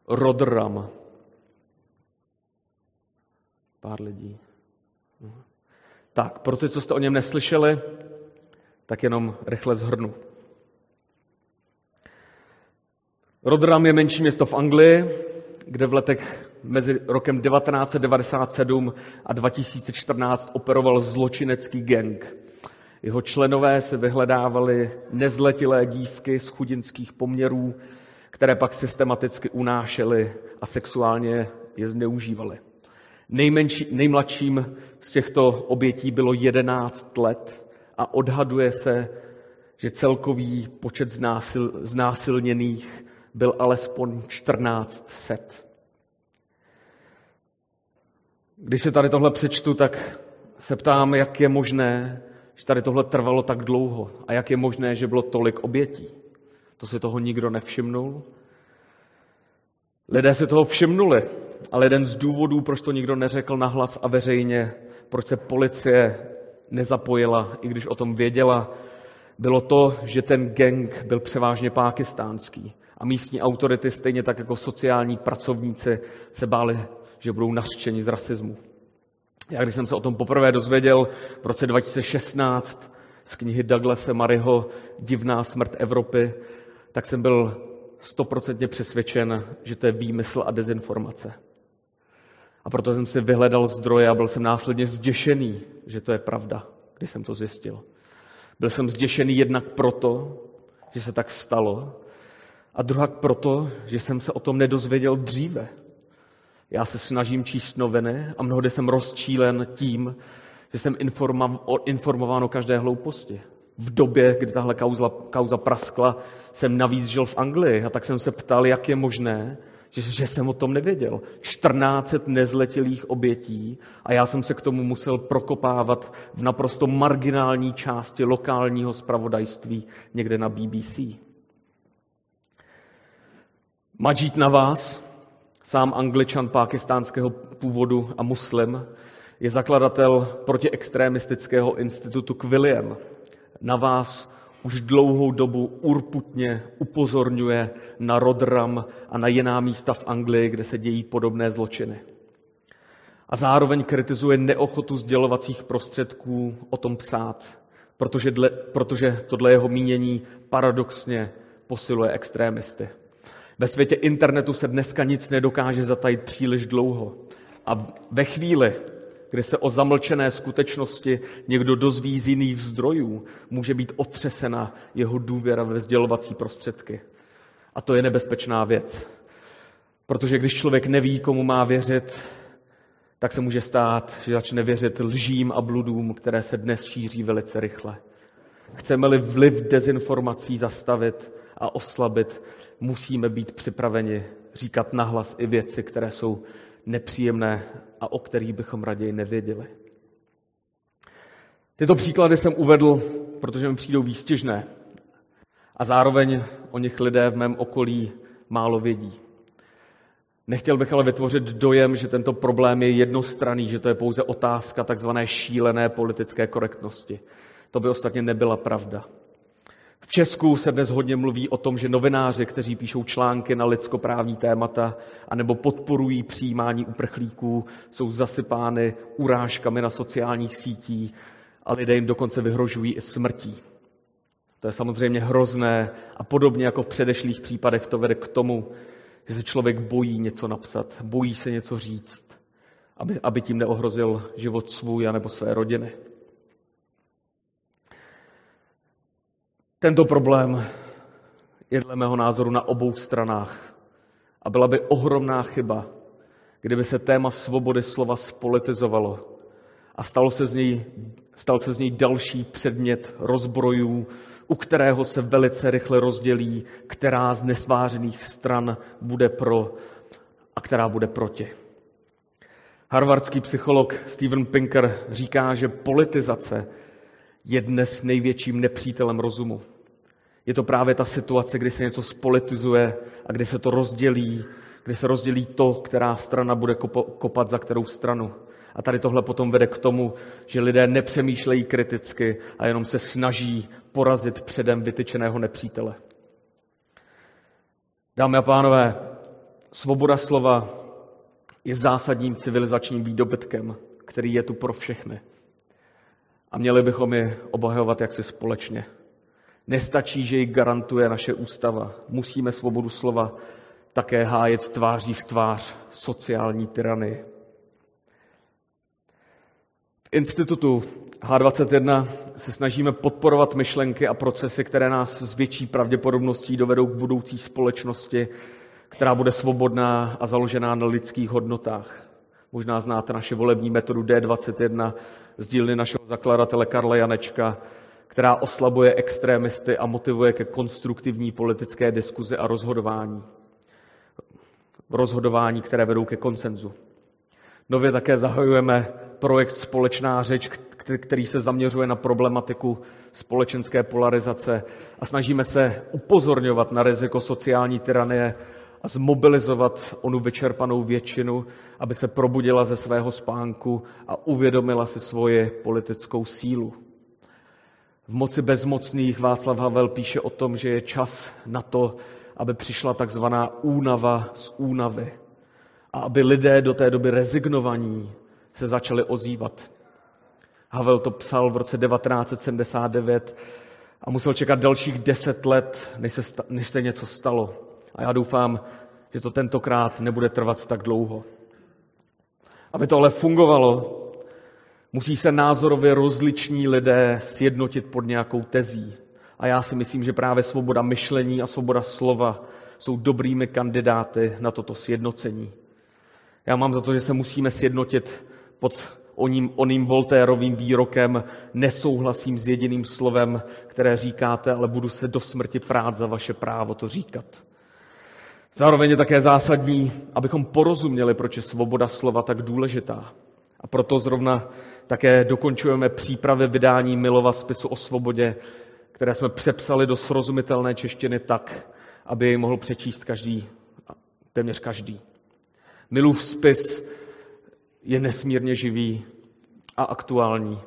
Rodram? Pár lidí. Tak, pro ty, co jste o něm neslyšeli, tak jenom rychle zhrnu. Rotherham je menší město v Anglii, kde v letech mezi rokem 1997 a 2014 operoval zločinecký gang. Jeho členové se vyhledávali nezletilé dívky z chudinských poměrů, které pak systematicky unášely a sexuálně je zneužívali. Nejmenší, nejmladším z těchto obětí bylo 11 let a odhaduje se, že celkový počet znásil, znásilněných byl alespoň 1400. Když se tady tohle přečtu, tak se ptám, jak je možné, že tady tohle trvalo tak dlouho a jak je možné, že bylo tolik obětí. To si toho nikdo nevšimnul. Lidé si toho všimnuli, ale jeden z důvodů, proč to nikdo neřekl nahlas a veřejně, proč se policie nezapojila, i když o tom věděla, bylo to, že ten gang byl převážně pákistánský. A místní autority, stejně tak jako sociální pracovníci, se báli, že budou nařčeni z rasismu. Já když jsem se o tom poprvé dozvěděl v roce 2016 z knihy Douglasa Maryho Divná smrt Evropy, tak jsem byl stoprocentně přesvědčen, že to je výmysl a dezinformace. A proto jsem si vyhledal zdroje a byl jsem následně zděšený, že to je pravda, když jsem to zjistil. Byl jsem zděšený jednak proto, že se tak stalo, a druhak proto, že jsem se o tom nedozvěděl dříve. Já se snažím číst noviny a mnohdy jsem rozčílen tím, že jsem informován o každé hlouposti. V době, kdy tahle kauza, kauza praskla, jsem navíc žil v Anglii a tak jsem se ptal, jak je možné, že, že jsem o tom nevěděl. 14 nezletilých obětí a já jsem se k tomu musel prokopávat v naprosto marginální části lokálního spravodajství někde na BBC. Majid Nawaz, sám angličan pákistánského původu a muslim, je zakladatel protiextremistického institutu Quilliam. Na vás už dlouhou dobu urputně upozorňuje na Rodram a na jiná místa v Anglii, kde se dějí podobné zločiny. A zároveň kritizuje neochotu sdělovacích prostředků o tom psát, protože, dle, protože tohle jeho mínění paradoxně posiluje extrémisty. Ve světě internetu se dneska nic nedokáže zatajit příliš dlouho. A ve chvíli, kdy se o zamlčené skutečnosti někdo dozví z jiných zdrojů, může být otřesena jeho důvěra ve sdělovací prostředky. A to je nebezpečná věc. Protože když člověk neví, komu má věřit, tak se může stát, že začne věřit lžím a bludům, které se dnes šíří velice rychle. Chceme-li vliv dezinformací zastavit a oslabit, musíme být připraveni říkat nahlas i věci, které jsou nepříjemné a o kterých bychom raději nevěděli. Tyto příklady jsem uvedl, protože mi přijdou výstěžné a zároveň o nich lidé v mém okolí málo vědí. Nechtěl bych ale vytvořit dojem, že tento problém je jednostranný, že to je pouze otázka takzvané šílené politické korektnosti. To by ostatně nebyla pravda. V Česku se dnes hodně mluví o tom, že novináři, kteří píšou články na lidskoprávní témata anebo podporují přijímání uprchlíků, jsou zasypány urážkami na sociálních sítích a lidé jim dokonce vyhrožují i smrtí. To je samozřejmě hrozné a podobně jako v předešlých případech to vede k tomu, že se člověk bojí něco napsat, bojí se něco říct, aby, aby tím neohrozil život svůj anebo své rodiny. Tento problém je dle mého názoru na obou stranách. A byla by ohromná chyba, kdyby se téma svobody slova spolitizovalo a stalo se z něj, stal se z něj další předmět rozbrojů, u kterého se velice rychle rozdělí, která z nesvářených stran bude pro a která bude proti. Harvardský psycholog Steven Pinker říká, že politizace je dnes největším nepřítelem rozumu. Je to právě ta situace, kdy se něco spolitizuje a kdy se to rozdělí, kdy se rozdělí to, která strana bude kopat za kterou stranu. A tady tohle potom vede k tomu, že lidé nepřemýšlejí kriticky a jenom se snaží porazit předem vytyčeného nepřítele. Dámy a pánové, svoboda slova je zásadním civilizačním výdobytkem, který je tu pro všechny. A měli bychom je obhajovat jaksi společně. Nestačí, že ji garantuje naše ústava. Musíme svobodu slova také hájet tváří v tvář sociální tyranii. V institutu H21 se snažíme podporovat myšlenky a procesy, které nás s větší pravděpodobností dovedou k budoucí společnosti, která bude svobodná a založená na lidských hodnotách. Možná znáte naše volební metodu D21 z dílny našeho zakladatele Karla Janečka, která oslabuje extrémisty a motivuje ke konstruktivní politické diskuzi a rozhodování. Rozhodování, které vedou ke koncenzu. Nově také zahajujeme projekt Společná řeč, který se zaměřuje na problematiku společenské polarizace a snažíme se upozorňovat na riziko sociální tyranie a zmobilizovat onu vyčerpanou většinu, aby se probudila ze svého spánku a uvědomila si svoje politickou sílu. V moci bezmocných Václav Havel píše o tom, že je čas na to, aby přišla takzvaná únava z únavy a aby lidé do té doby rezignovaní se začali ozývat. Havel to psal v roce 1979 a musel čekat dalších deset let, než se, než se něco stalo. A já doufám, že to tentokrát nebude trvat tak dlouho. Aby to ale fungovalo, musí se názorově rozliční lidé sjednotit pod nějakou tezí. A já si myslím, že právě svoboda myšlení a svoboda slova jsou dobrými kandidáty na toto sjednocení. Já mám za to, že se musíme sjednotit pod oním, oným Voltérovým výrokem nesouhlasím s jediným slovem, které říkáte, ale budu se do smrti prát za vaše právo to říkat. Zároveň je také zásadní, abychom porozuměli, proč je svoboda slova tak důležitá. A proto zrovna také dokončujeme přípravy vydání Milova spisu o svobodě, které jsme přepsali do srozumitelné češtiny tak, aby jej mohl přečíst každý, téměř každý. Milův spis je nesmírně živý a aktuální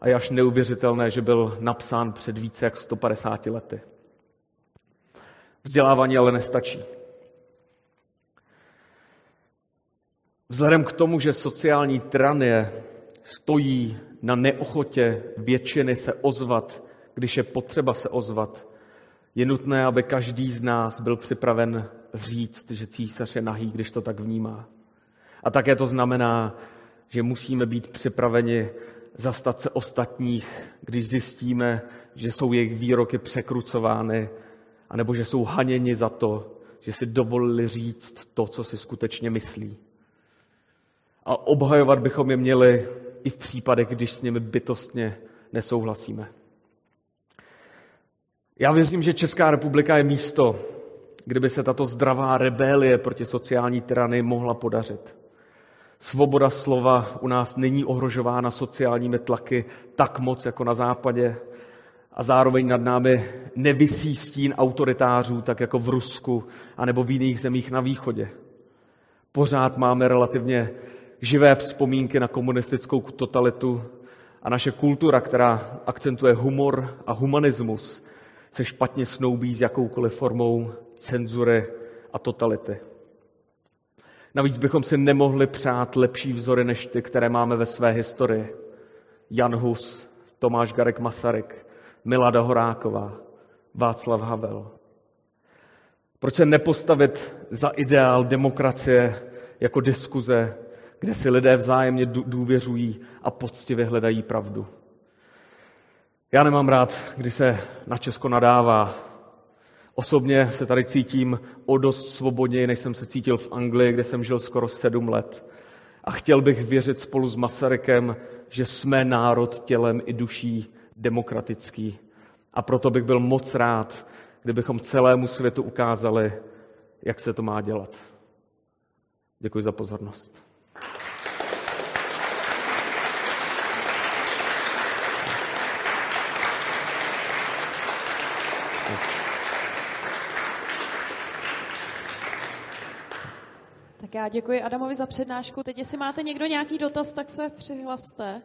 a je až neuvěřitelné, že byl napsán před více jak 150 lety. Vzdělávání ale nestačí. Vzhledem k tomu, že sociální tyranie stojí na neochotě většiny se ozvat, když je potřeba se ozvat, je nutné, aby každý z nás byl připraven říct, že císař je nahý, když to tak vnímá. A také to znamená, že musíme být připraveni zastat se ostatních, když zjistíme, že jsou jejich výroky překrucovány, anebo že jsou haněni za to, že si dovolili říct to, co si skutečně myslí. A obhajovat bychom je měli i v případech, když s nimi bytostně nesouhlasíme. Já věřím, že Česká republika je místo, kde by se tato zdravá rebelie proti sociální tyranii mohla podařit. Svoboda slova u nás není ohrožována sociálními tlaky tak moc jako na západě a zároveň nad námi nevisí stín autoritářů, tak jako v Rusku anebo v jiných zemích na východě. Pořád máme relativně živé vzpomínky na komunistickou totalitu a naše kultura, která akcentuje humor a humanismus, se špatně snoubí s jakoukoliv formou cenzury a totality. Navíc bychom si nemohli přát lepší vzory než ty, které máme ve své historii. Jan Hus, Tomáš Garek Masaryk, Milada Horáková, Václav Havel. Proč se nepostavit za ideál demokracie jako diskuze, kde si lidé vzájemně důvěřují a poctivě hledají pravdu? Já nemám rád, když se na Česko nadává, Osobně se tady cítím o dost svobodněji, než jsem se cítil v Anglii, kde jsem žil skoro sedm let. A chtěl bych věřit spolu s Masarykem, že jsme národ tělem i duší demokratický. A proto bych byl moc rád, kdybychom celému světu ukázali, jak se to má dělat. Děkuji za pozornost. Tak já děkuji Adamovi za přednášku. Teď, jestli máte někdo nějaký dotaz, tak se přihlaste.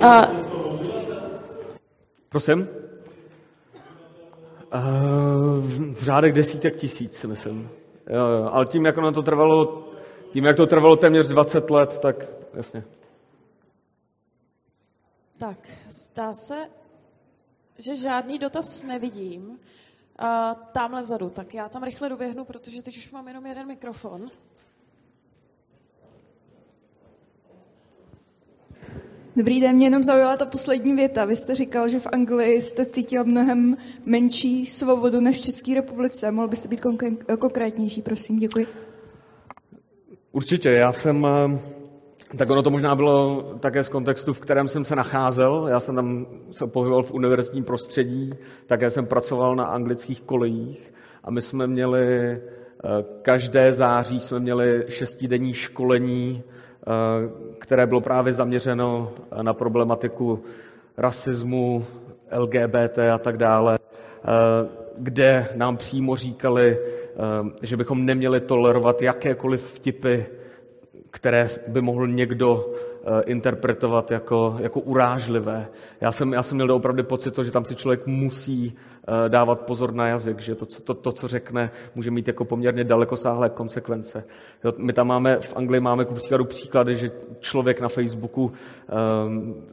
A... Prosím? V řádech desítek tisíc, myslím. Jo, jo. Ale tím, jak ono to trvalo Tím, jak to trvalo téměř 20 let, tak jasně. Tak, zdá se, že žádný dotaz nevidím. Uh, tamhle vzadu, tak já tam rychle doběhnu, protože teď už mám jenom jeden mikrofon. Dobrý den, mě jenom zaujala ta poslední věta. Vy jste říkal, že v Anglii jste cítil mnohem menší svobodu než v České republice. Mohl byste být konkrétnější, prosím, děkuji. Určitě, já jsem, eh, tak ono to možná bylo také z kontextu, v kterém jsem se nacházel. Já jsem tam se pohyboval v univerzitním prostředí, také jsem pracoval na anglických kolejích a my jsme měli eh, každé září jsme měli šestidenní školení Eh, které bylo právě zaměřeno na problematiku rasismu, LGBT a tak dále, eh, kde nám přímo říkali, že bychom neměli tolerovat jakékoliv vtipy, které by mohl někdo interpretovat jako, jako urážlivé. Já jsem, já jsem měl opravdu pocit, že tam si člověk musí Eh, dávat pozor na jazyk, že to, to, to, co řekne, může mít jako poměrně dalekosáhlé konsekvence. My tam máme, v Anglii máme ku příkladu příklady, že člověk na Facebooku um,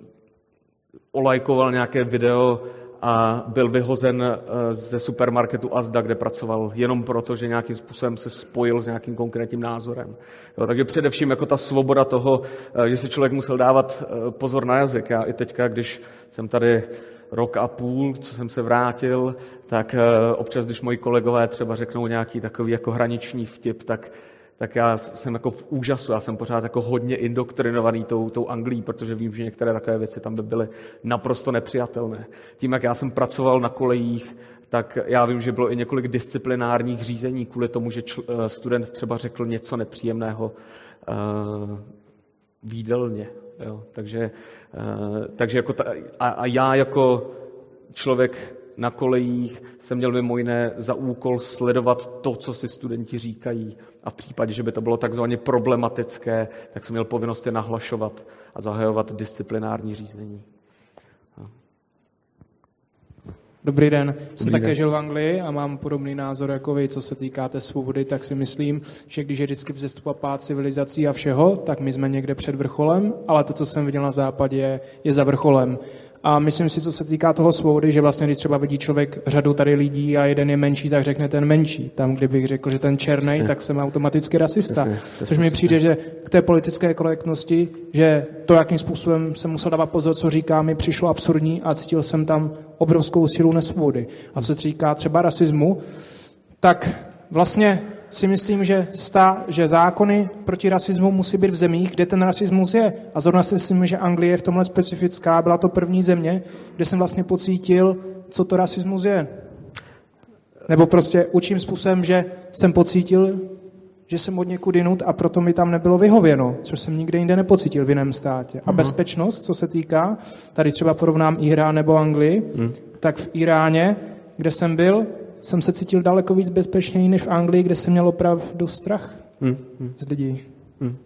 olajkoval nějaké video a byl vyhozen eh, ze supermarketu Asda, kde pracoval, jenom proto, že nějakým způsobem se spojil s nějakým konkrétním názorem. Jo, takže především jako ta svoboda toho, eh, že si člověk musel dávat pozor na jazyk. Já i teďka, když jsem tady rok a půl, co jsem se vrátil, tak eh, občas, když moji kolegové třeba řeknou nějaký takový jako hraniční vtip, tak, tak já jsem jako v úžasu, já jsem pořád jako hodně indoktrinovaný tou, tou Anglií, protože vím, že některé takové věci tam by byly naprosto nepřijatelné. Tím, jak já jsem pracoval na kolejích, tak já vím, že bylo i několik disciplinárních řízení kvůli tomu, že čl, eh, student třeba řekl něco nepříjemného uh, výdelně. Jo? Takže Eh, takže jako ta, a, a já jako člověk na kolejích jsem měl mimo jiné za úkol sledovat to, co si studenti říkají. A v případě, že by to bylo takzvaně problematické, tak jsem měl povinnost je nahlašovat a zahajovat disciplinární řízení. Dobrý den, jsem Dobrý také den. žil v Anglii a mám podobný názor jako vy, co se týká té svobody, tak si myslím, že když je vždycky vzestup a pád civilizací a všeho, tak my jsme někde před vrcholem, ale to, co jsem viděl na západě, je za vrcholem. A myslím si, co se týká toho svobody, že vlastně, když třeba vidí člověk řadu tady lidí a jeden je menší, tak řekne ten menší. Tam, kdybych řekl, že ten černý, tak jsem automaticky rasista. Což mi přijde, že k té politické korektnosti, že to, jakým způsobem jsem musel dávat pozor, co říká, mi přišlo absurdní a cítil jsem tam obrovskou sílu nesvobody. A co se týká třeba rasismu, tak vlastně si myslím, že, stá, že zákony proti rasismu musí být v zemích, kde ten rasismus je. A zrovna si myslím, že Anglie je v tomhle specifická. Byla to první země, kde jsem vlastně pocítil, co to rasismus je. Nebo prostě učím způsobem, že jsem pocítil, že jsem od někud jinut a proto mi tam nebylo vyhověno, což jsem nikde jinde nepocítil v jiném státě. A uh-huh. bezpečnost, co se týká, tady třeba porovnám Irán nebo Anglii, uh-huh. tak v Iráně, kde jsem byl, jsem se cítil daleko víc bezpečněji než v Anglii, kde jsem měl opravdu strach hmm. hmm. z lidí. Hmm.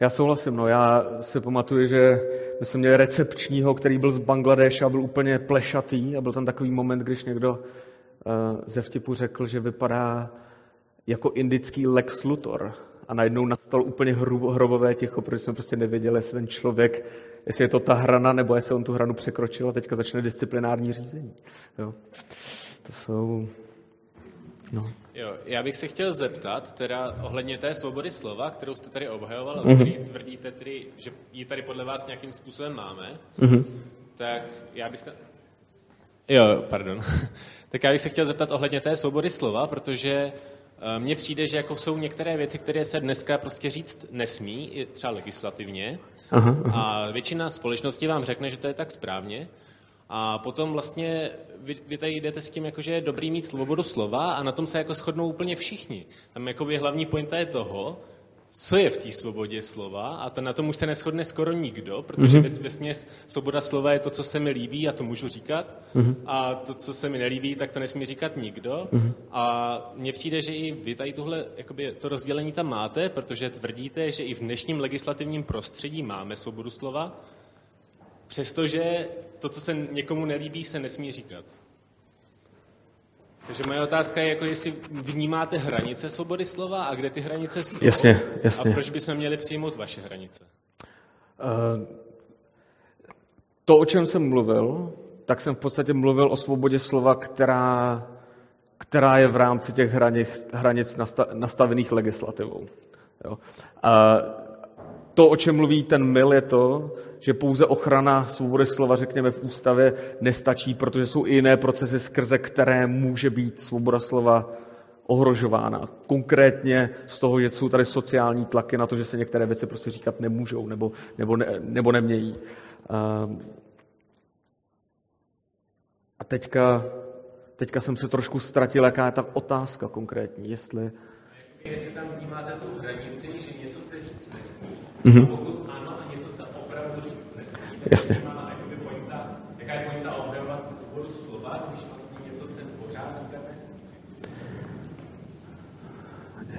Já souhlasím, no. Já si pamatuju, že my jsme měli recepčního, který byl z Bangladeše a byl úplně plešatý a byl tam takový moment, když někdo uh, ze vtipu řekl, že vypadá jako indický Lex Luthor. A najednou nastal úplně hrobové ticho, protože jsme prostě nevěděli, jestli ten člověk jestli je to ta hrana, nebo jestli on tu hranu překročil a teďka začne disciplinární řízení. Jo. To jsou... No. Jo, já bych se chtěl zeptat, teda ohledně té svobody slova, kterou jste tady obhajoval, mm-hmm. který tvrdíte tedy, že ji tady podle vás nějakým způsobem máme, mm-hmm. tak já bych... Ta... Jo, pardon. [laughs] tak já bych se chtěl zeptat ohledně té svobody slova, protože mně přijde, že jako jsou některé věci, které se dneska prostě říct nesmí, třeba legislativně, aha, aha. a většina společnosti vám řekne, že to je tak správně, a potom vlastně vy, vy tady jdete s tím, jako, že je dobrý mít svobodu slova a na tom se jako shodnou úplně všichni. Tam jakoby hlavní pointa je toho, co je v té svobodě slova a to, na tom už se neschodne skoro nikdo, protože mm-hmm. ve směs svoboda slova je to, co se mi líbí a to můžu říkat mm-hmm. a to, co se mi nelíbí, tak to nesmí říkat nikdo mm-hmm. a mně přijde, že i vy tady tuhle, jakoby, to rozdělení tam máte, protože tvrdíte, že i v dnešním legislativním prostředí máme svobodu slova, přestože to, co se někomu nelíbí, se nesmí říkat. Takže moje otázka je, jako jestli vnímáte hranice svobody slova a kde ty hranice jsou. Jasně, jasně. A proč bychom měli přijmout vaše hranice? Uh, to, o čem jsem mluvil, tak jsem v podstatě mluvil o svobodě slova, která, která je v rámci těch hranic, hranic nastavených legislativou. Jo. A to, o čem mluví ten mil, je to, že pouze ochrana svobody slova, řekněme, v ústavě nestačí, protože jsou i jiné procesy, skrze které může být svoboda slova ohrožována. Konkrétně z toho, že jsou tady sociální tlaky na to, že se některé věci prostě říkat nemůžou nebo, nebo, ne, nebo nemějí. A teďka, teďka jsem se trošku ztratil, jaká je ta otázka konkrétní, jestli... Jestli tam vnímáte tu hranici, že něco se říct nesmí, mm-hmm. pokud ano a něco se Jasně.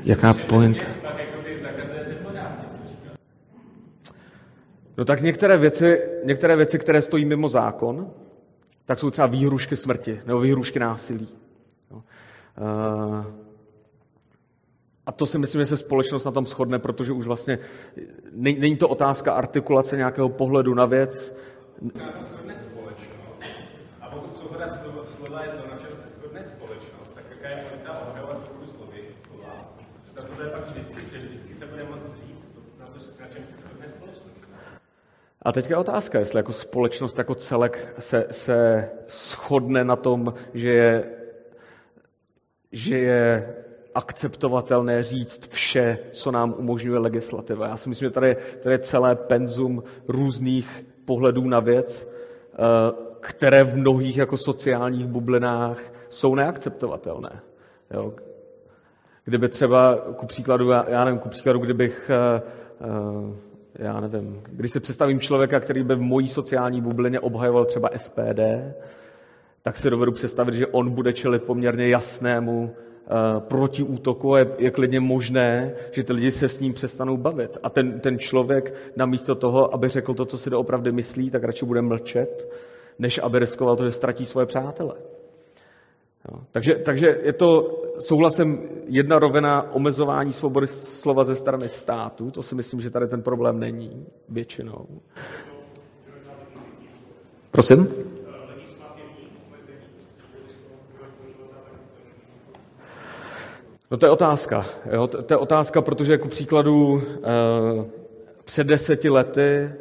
jaká říkat. No tak některé věci, některé věci, které stojí mimo zákon, tak jsou třeba výhrušky smrti nebo výhrušky násilí. A to si myslím, že se společnost na tom shodne, protože už vlastně není to otázka artikulace nějakého pohledu na věc. A pokud svoboda slova je to, na čem se shodne společnost, tak jaká je obhajovat svobodu slova? Tak to je pak vždycky, že vždycky se bude moct říct, na, čem se shodne společnost. A teďka je otázka, jestli jako společnost jako celek se, se shodne na tom, že je, že je akceptovatelné říct vše, co nám umožňuje legislativa. Já si myslím, že tady, tady je celé penzum různých pohledů na věc, eh, které v mnohých jako sociálních bublinách jsou neakceptovatelné. Jo. Kdyby třeba, ku příkladu, já, nevím, ku příkladu, kdybych uh, uh, já nevím, když si představím člověka, který by v mojí sociální bublině obhajoval třeba SPD, tak si dovedu představit, že on bude čelit poměrně jasnému protiútoku a je, je klidně možné, že ty lidi se s ním přestanou bavit. A ten, ten člověk namísto toho, aby řekl to, co si doopravdy myslí, tak radši bude mlčet, než aby riskoval to, že ztratí svoje přátele. Jo. Takže, takže je to souhlasem jedna rovina omezování svobody slova ze strany státu. To si myslím, že tady ten problém není většinou. Prosím? No to je otázka. Jo? To je otázka, protože jako příkladu eh, před deseti lety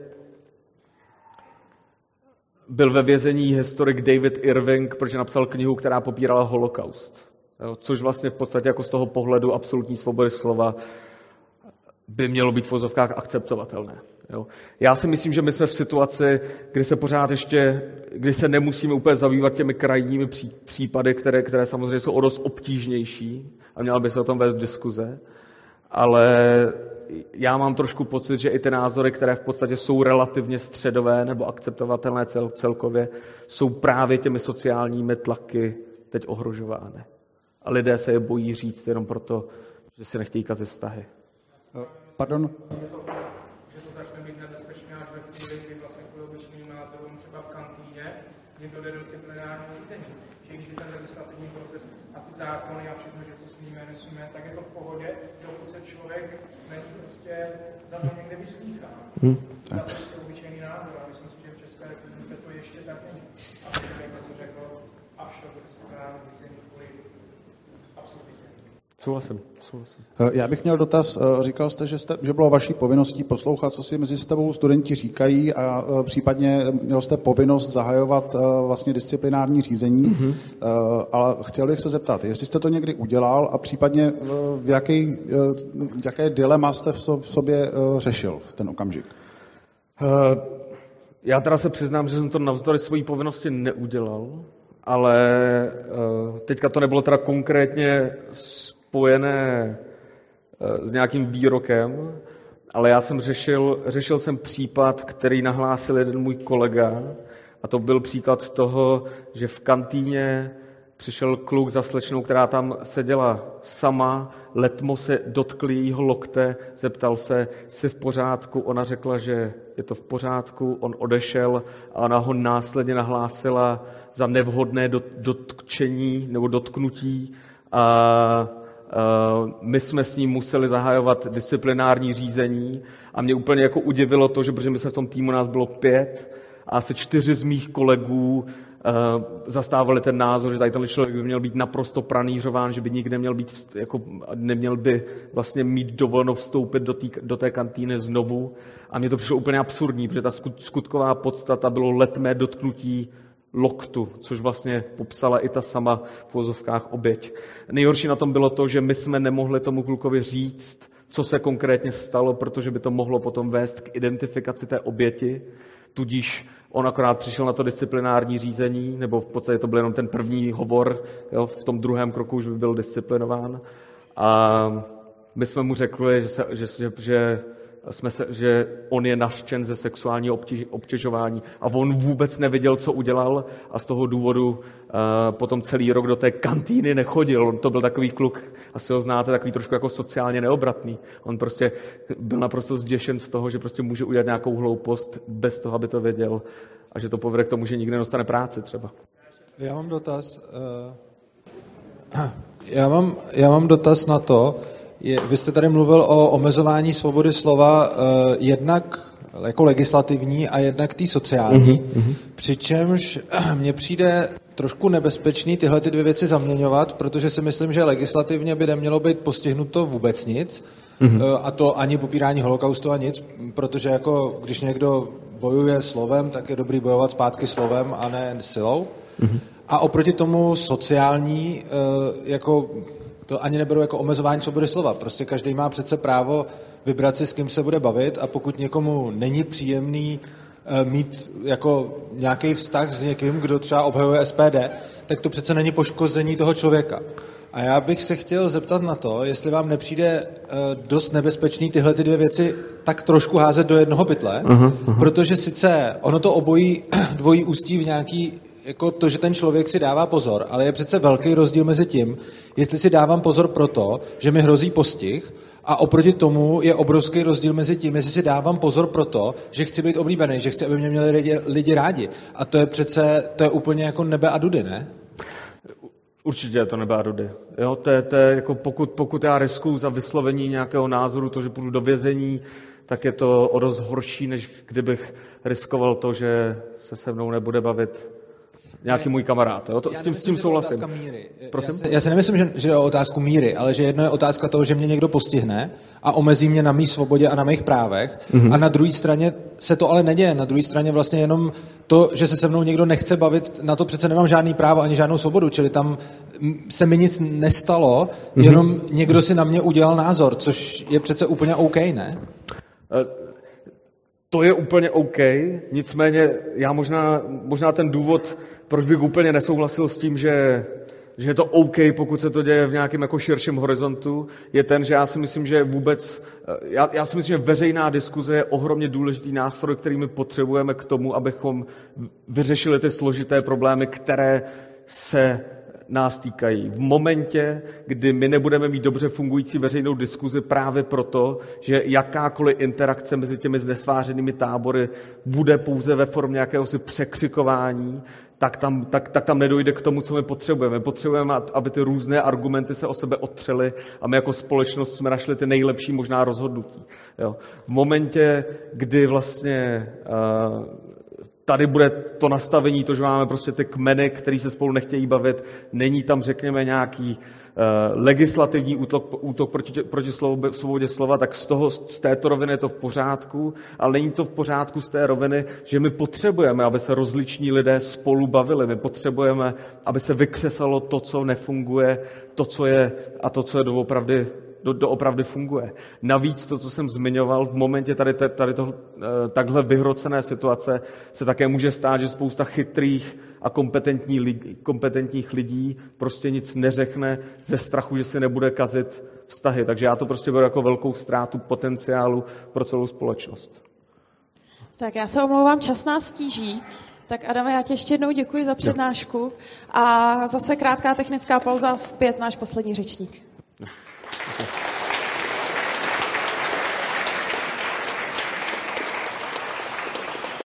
byl ve vězení historik David Irving, protože napsal knihu, která popírala holokaust. Jo, což vlastně v podstatě jako z toho pohledu absolutní svobody slova by mělo být v vozovkách akceptovatelné. Jo. Já si myslím, že my jsme v situaci, kdy se pořád ještě, kdy se nemusíme úplně zabývat těmi krajními pří, případy, které, které samozřejmě jsou o dost obtížnější a měla by se o tom vést diskuze, ale já mám trošku pocit, že i ty názory, které v podstatě jsou relativně středové nebo akceptovatelné cel, celkově, jsou právě těmi sociálními tlaky teď ohrožovány. A lidé se je bojí říct jenom proto, že si nechtějí kazit vztahy. Pardon? Že to začne být až chvíli, kdy vlastně kvůli obyčejným názorům třeba v kantýně někdo jde do disciplinárního řízení. Že když je ten legislativní proces a ty zákony a všechno, že co smíme, nesmíme, tak je to v pohodě, dokud se člověk není prostě za to někde vyslýchá. Hmm. Za prostě obyčejný názor. A myslím si, že v České republice to ještě tak není. A člověk něco řekl a šel do disciplinárního řízení kvůli absurditě. Souhlasím, souhlasím. Eh, Já bych měl dotaz. Eh, říkal jste, že, jste, že bylo vaší povinností poslouchat, co si mezi sebou studenti říkají a eh, případně měl jste povinnost zahajovat vlastně disciplinární řízení. Mm-hmm. Ale chtěl bych se zeptat, jestli jste to někdy udělal a případně v jaký, jaké dilema jste v sobě řešil v ten okamžik? Já teda se přiznám, že jsem to navzdory své povinnosti neudělal, ale teďka to nebylo teda konkrétně spojené eh, s nějakým výrokem, ale já jsem řešil, řešil jsem případ, který nahlásil jeden můj kolega, a to byl příklad toho, že v kantýně přišel kluk za slečnou, která tam seděla sama, letmo se dotkl jejího lokte, zeptal se, jsi v pořádku, ona řekla, že je to v pořádku, on odešel a ona ho následně nahlásila za nevhodné dotčení nebo dotknutí. A, a my jsme s ním museli zahajovat disciplinární řízení a mě úplně jako udivilo to, že protože my jsme v tom týmu nás bylo pět a asi čtyři z mých kolegů Eh, zastávali ten názor, že tady ten člověk by měl být naprosto pranířován, že by nikdy neměl, být, jako, neměl by vlastně mít dovoleno vstoupit do, tý, do té kantýny znovu. A mně to přišlo úplně absurdní, protože ta skutková podstata bylo letmé dotknutí loktu, což vlastně popsala i ta sama v vozovkách oběť. Nejhorší na tom bylo to, že my jsme nemohli tomu klukovi říct, co se konkrétně stalo, protože by to mohlo potom vést k identifikaci té oběti, tudíž On akorát přišel na to disciplinární řízení, nebo v podstatě to byl jenom ten první hovor, jo, v tom druhém kroku už by byl disciplinován. A my jsme mu řekli, že, se, že, že, že jsme se, že on je naštěn ze sexuálního obtěž, obtěžování a on vůbec nevěděl, co udělal a z toho důvodu uh, potom celý rok do té kantýny nechodil. On to byl takový kluk, asi ho znáte, takový trošku jako sociálně neobratný. On prostě byl naprosto zděšen z toho, že prostě může udělat nějakou hloupost bez toho, aby to věděl a že to povede k tomu, že nikdy nedostane práci třeba. Já mám dotaz. Uh, [clears throat] já mám, já mám dotaz na to, je, vy jste tady mluvil o omezování svobody slova uh, jednak jako legislativní a jednak tý sociální. Mm-hmm. Přičemž [clears throat] mně přijde trošku nebezpečný tyhle ty dvě věci zaměňovat, protože si myslím, že legislativně by nemělo být postihnuto vůbec nic, mm-hmm. a to ani popírání holokaustu a nic, protože jako když někdo bojuje slovem, tak je dobrý bojovat zpátky slovem a ne silou. Mm-hmm. A oproti tomu sociální, eh, jako to ani neberu jako omezování svobody slova. Prostě každý má přece právo vybrat si, s kým se bude bavit a pokud někomu není příjemný eh, mít jako nějaký vztah s někým, kdo třeba obhajuje SPD, tak to přece není poškození toho člověka. A já bych se chtěl zeptat na to, jestli vám nepřijde eh, dost nebezpečný tyhle ty dvě věci tak trošku házet do jednoho pytle, uh-huh, uh-huh. protože sice ono to obojí [clears throat] dvojí ústí v nějaký jako to, že ten člověk si dává pozor, ale je přece velký rozdíl mezi tím, jestli si dávám pozor proto, že mi hrozí postih, a oproti tomu je obrovský rozdíl mezi tím, jestli si dávám pozor proto, že chci být oblíbený, že chci, aby mě měli lidi, lidi rádi. A to je přece, to je úplně jako nebe a dudy, ne? Určitě je to nebe a dudy. Jo, to je, to je jako pokud, pokud já riskuju za vyslovení nějakého názoru, to, že půjdu do vězení, tak je to o dost horší, než kdybych riskoval to, že se se mnou nebude bavit nějaký můj kamarád. Jo? To, s tím, s tím souhlasím. Míry. Prosím? Já si, já si nemyslím, že, že je o otázku míry, ale že jedno je otázka toho, že mě někdo postihne a omezí mě na mý svobodě a na mých právech. Mm-hmm. A na druhé straně se to ale neděje. Na druhé straně vlastně jenom to, že se se mnou někdo nechce bavit, na to přece nemám žádný právo ani žádnou svobodu. Čili tam se mi nic nestalo, mm-hmm. jenom někdo si na mě udělal názor, což je přece úplně OK, ne? To je úplně OK, nicméně já možná, možná ten důvod, proč bych úplně nesouhlasil s tím, že, že je to OK, pokud se to děje v nějakém jako širším horizontu, je ten, že já si myslím, že vůbec, já, já si myslím, že veřejná diskuze je ohromně důležitý nástroj, který my potřebujeme k tomu, abychom vyřešili ty složité problémy, které se nás týkají. V momentě, kdy my nebudeme mít dobře fungující veřejnou diskuzi právě proto, že jakákoliv interakce mezi těmi znesvářenými tábory bude pouze ve formě jakéhosi překřikování, tak tam, tak, tak tam nedojde k tomu, co my potřebujeme. Potřebujeme, aby ty různé argumenty se o sebe otřely a my jako společnost jsme našli ty nejlepší možná rozhodnutí. Jo. V momentě, kdy vlastně uh, tady bude to nastavení, to, že máme prostě ty kmeny, který se spolu nechtějí bavit, není tam, řekněme, nějaký uh, legislativní útok, útok proti, proti slovo, svobodě slova, tak z, toho, z této roviny je to v pořádku, ale není to v pořádku z té roviny, že my potřebujeme, aby se rozliční lidé spolu bavili, my potřebujeme, aby se vykřesalo to, co nefunguje, to, co je a to, co je doopravdy do, doopravdy funguje. Navíc to, co jsem zmiňoval, v momentě tady, tady to, eh, takhle vyhrocené situace se také může stát, že spousta chytrých a kompetentní lidí, kompetentních lidí prostě nic neřekne ze strachu, že se nebude kazit vztahy. Takže já to prostě beru jako velkou ztrátu potenciálu pro celou společnost. Tak já se omlouvám, čas nás stíží. Tak Adame, já ti ještě jednou děkuji za přednášku a zase krátká technická pauza v pět náš poslední řečník. 失礼します。